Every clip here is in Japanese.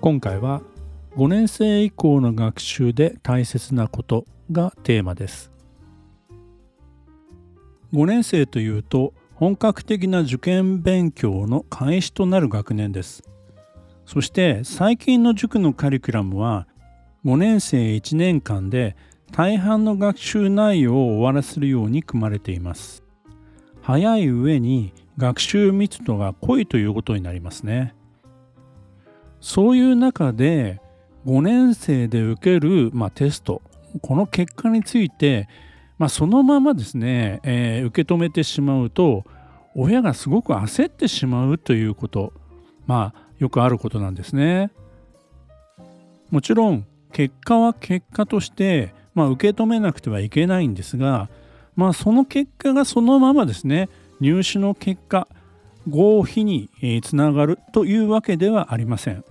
今回は5年生以降の学習で大切なことがテーマです。5年生というと本格的な受験勉強の開始となる学年です。そして最近の塾のカリキュラムは5年生1年間で大半の学習内容を終わらせるように組まれています。早い上に学習密度が濃いということになりますね。そういう中で5年生で受ける、まあ、テストこの結果について、まあ、そのままですね、えー、受け止めてしまうと親がすごく焦ってしまうということまあよくあることなんですね。もちろん結果は結果として、まあ、受け止めなくてはいけないんですが、まあ、その結果がそのままですね入試の結果合否につながるというわけではありません。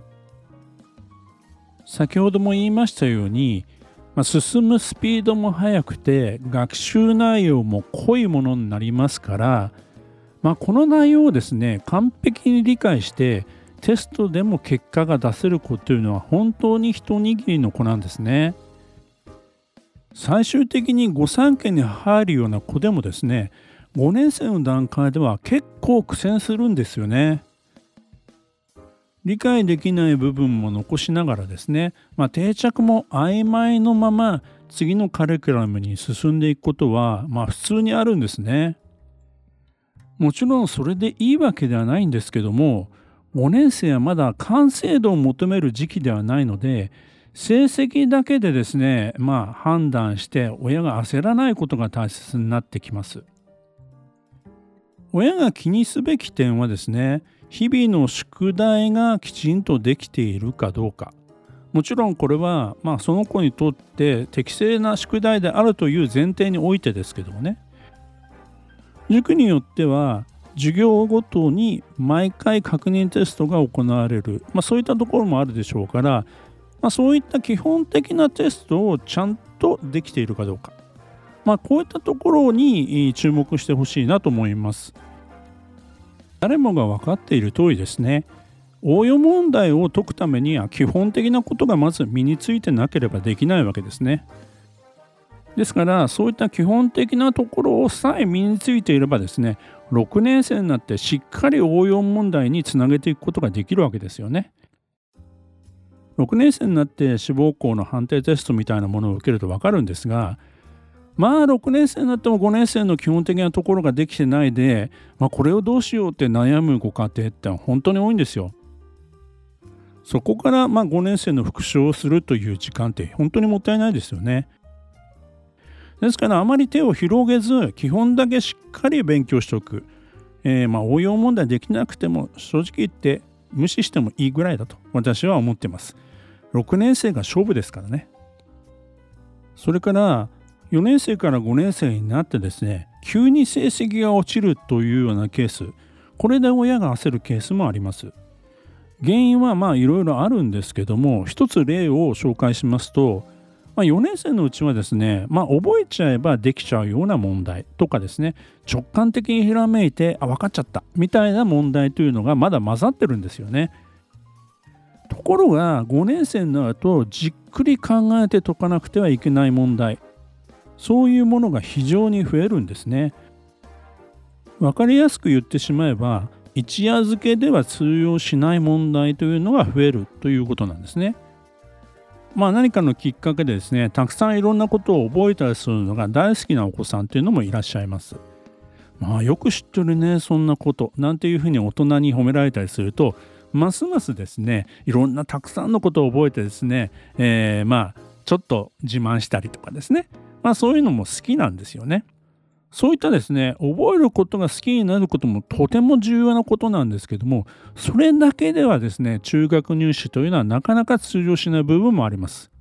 先ほども言いましたように、まあ、進むスピードも速くて学習内容も濃いものになりますから、まあ、この内容をですね完璧に理解してテストでも結果が出せる子というのは本当に一握りの子なんですね。最終的に御三家に入るような子でもですね5年生の段階では結構苦戦するんですよね。理解できない部分も残しながらですね、まあ、定着も曖昧のまま次のカリキュラムに進んでいくことは、まあ、普通にあるんですね。もちろんそれでいいわけではないんですけども5年生はまだ完成度を求める時期ではないので成績だけでですねまあ判断して親が焦らないことが大切になってきます。親が気にすべき点はですね日々の宿題がきちんとできているかどうか。もちろんこれは、まあ、その子にとって適正な宿題であるという前提においてですけどもね。塾によっては授業ごとに毎回確認テストが行われる、まあ、そういったところもあるでしょうから、まあ、そういった基本的なテストをちゃんとできているかどうか、まあ、こういったところに注目してほしいなと思います。誰もが分かっている通りですね応用問題を解くためには基本的なことがまず身についてなければできないわけですね。ですからそういった基本的なところをさえ身についていればですね6年生になってしっかり応用問題につなげていくことができるわけですよね。6年生になって志望校の判定テストみたいなものを受けると分かるんですがまあ6年生になっても5年生の基本的なところができてないで、まあ、これをどうしようって悩むご家庭って本当に多いんですよ。そこからまあ5年生の復習をするという時間って本当にもったいないですよね。ですからあまり手を広げず基本だけしっかり勉強しておく。えー、まあ応用問題できなくても正直言って無視してもいいぐらいだと私は思ってます。6年生が勝負ですからね。それから4年生から5年生になってですね急に成績が落ちるというようなケース。これで親が焦るケースもあります。原因はまあいろいろあるんですけども一つ例を紹介しますと、まあ、4年生のうちはですねまあ覚えちゃえばできちゃうような問題とかですね直感的にひらめいてあ分かっちゃったみたいな問題というのがまだ混ざってるんですよね。ところが5年生になるとじっくり考えて解かなくてはいけない問題。そういうものが非常に増えるんですね。分かりやすく言ってしまえば一夜漬けでは通用しない問題というのが増えるということなんですね。まあ何かのきっかけでですねたくさんいろんなことを覚えたりするのが大好きなお子さんというのもいらっしゃいます。まあよく知ってるねそんなことなんていうふうに大人に褒められたりするとますますですねいろんなたくさんのことを覚えてですね、えー、まあちょっと自慢したりとかですねまあそういうのも好きなんですよね。そういったですね覚えることが好きになることもとても重要なことなんですけどもそれだけではですね中学入試というのはなかなか通用しない部分もあります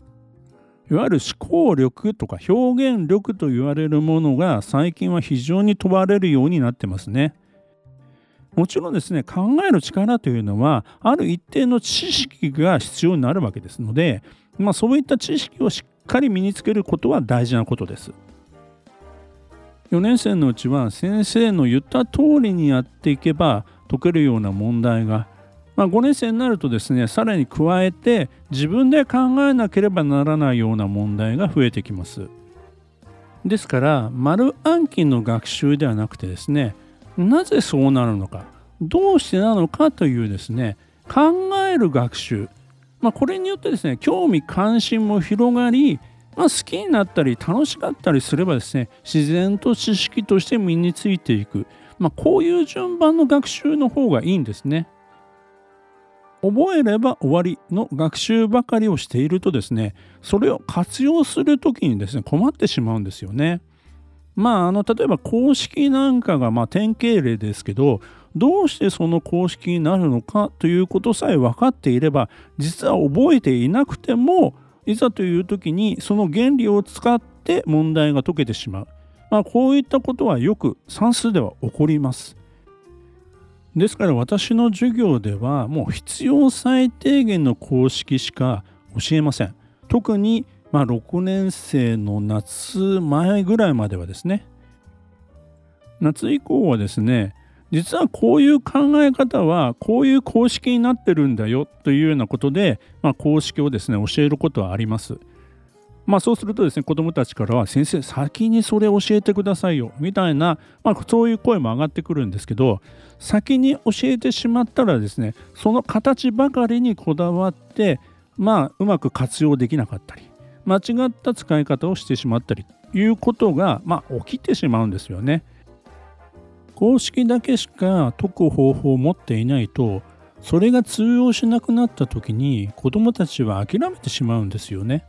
いわゆる思考力とか表現力と言われるものが最近は非常に問われるようになってますね。もちろんですね考える力というのはある一定の知識が必要になるわけですので、まあ、そういった知識をしっかり身につけることは大事なことです。4年生のうちは先生の言った通りにやっていけば解けるような問題がまあ、5年生になるとですねさらに加えて自分で考えなければならないような問題が増えてきますですから丸暗記の学習ではなくてですねなぜそうなるのかどうしてなのかというですね考える学習、まあ、これによってですね興味関心も広がり、まあ、好きになったり楽しかったりすればですね自然と知識として身についていく、まあ、こういう順番の学習の方がいいんですね。覚えれば終わりの学習ばかりをしているとですねそれを活用する時にですね困ってしまうんですよね。まああの例えば公式なんかがま典型例ですけどどうしてその公式になるのかということさえ分かっていれば実は覚えていなくてもいざという時にその原理を使って問題が解けてしまう、まあ、こういったことはよく算数では起こります。ですから私の授業ではもう必要最低限の公式しか教えません。特にまあ6年生の夏前ぐらいまではですね。夏以降はですね実はこういう考え方はこういう公式になってるんだよというようなことで、まあ、公式をですね教えることはあります。まあそうするとですね子どもたちからは先生先にそれ教えてくださいよみたいな、まあ、そういう声も上がってくるんですけど先に教えてしまったらですねその形ばかりにこだわってまあうまく活用できなかったり間違った使い方をしてしまったりということが、まあ、起きてしまうんですよね。公式だけしか解く方法を持っていないとそれが通用しなくなった時に子どもたちは諦めてしまうんですよね。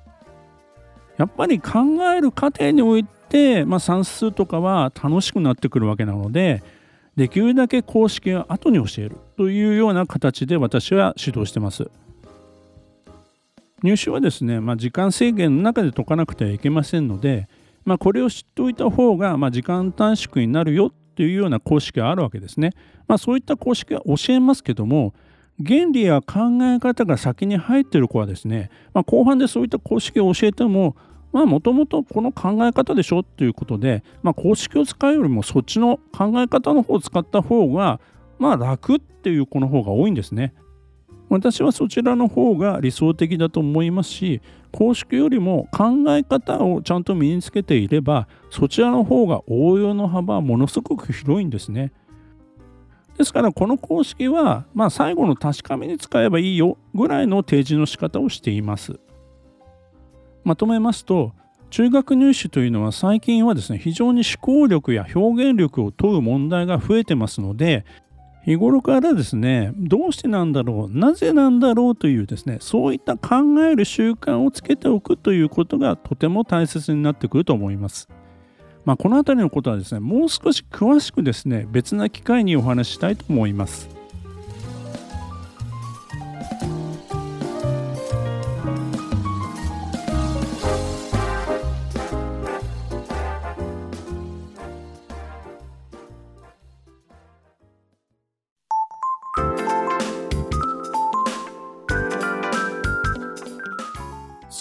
やっぱり考える過程において、まあ、算数とかは楽しくなってくるわけなのでできるだけ公式を後に教えるというような形で私は指導してます。入試はですね、まあ、時間制限の中で解かなくてはいけませんので、まあ、これを知っておいた方が、まあ、時間短縮になるよというような公式があるわけですね。まあ、そういった公式は教えますけども原理や考え方が先に入ってる子はですね、まあ、後半でそういった公式を教えてもまあもともとこの考え方でしょっていうことで、まあ、公式を使うよりもそっちの考え方の方を使った方がまあ楽っていう子の方が多いんですね。私はそちらの方が理想的だと思いますし公式よりも考え方をちゃんと身につけていればそちらの方が応用の幅はものすごく広いんですね。ですからこの公式はまあ最後の確かめに使えばいいよぐらいの提示の仕方をしています。まとめますと中学入試というのは最近はですね非常に思考力や表現力を問う問題が増えてますので日頃からですねどうしてなんだろうなぜなんだろうというですねそういった考える習慣をつけておくということがとても大切になってくると思います。まあ、この辺りのことはですねもう少し詳しくですね別な機会にお話ししたいと思います。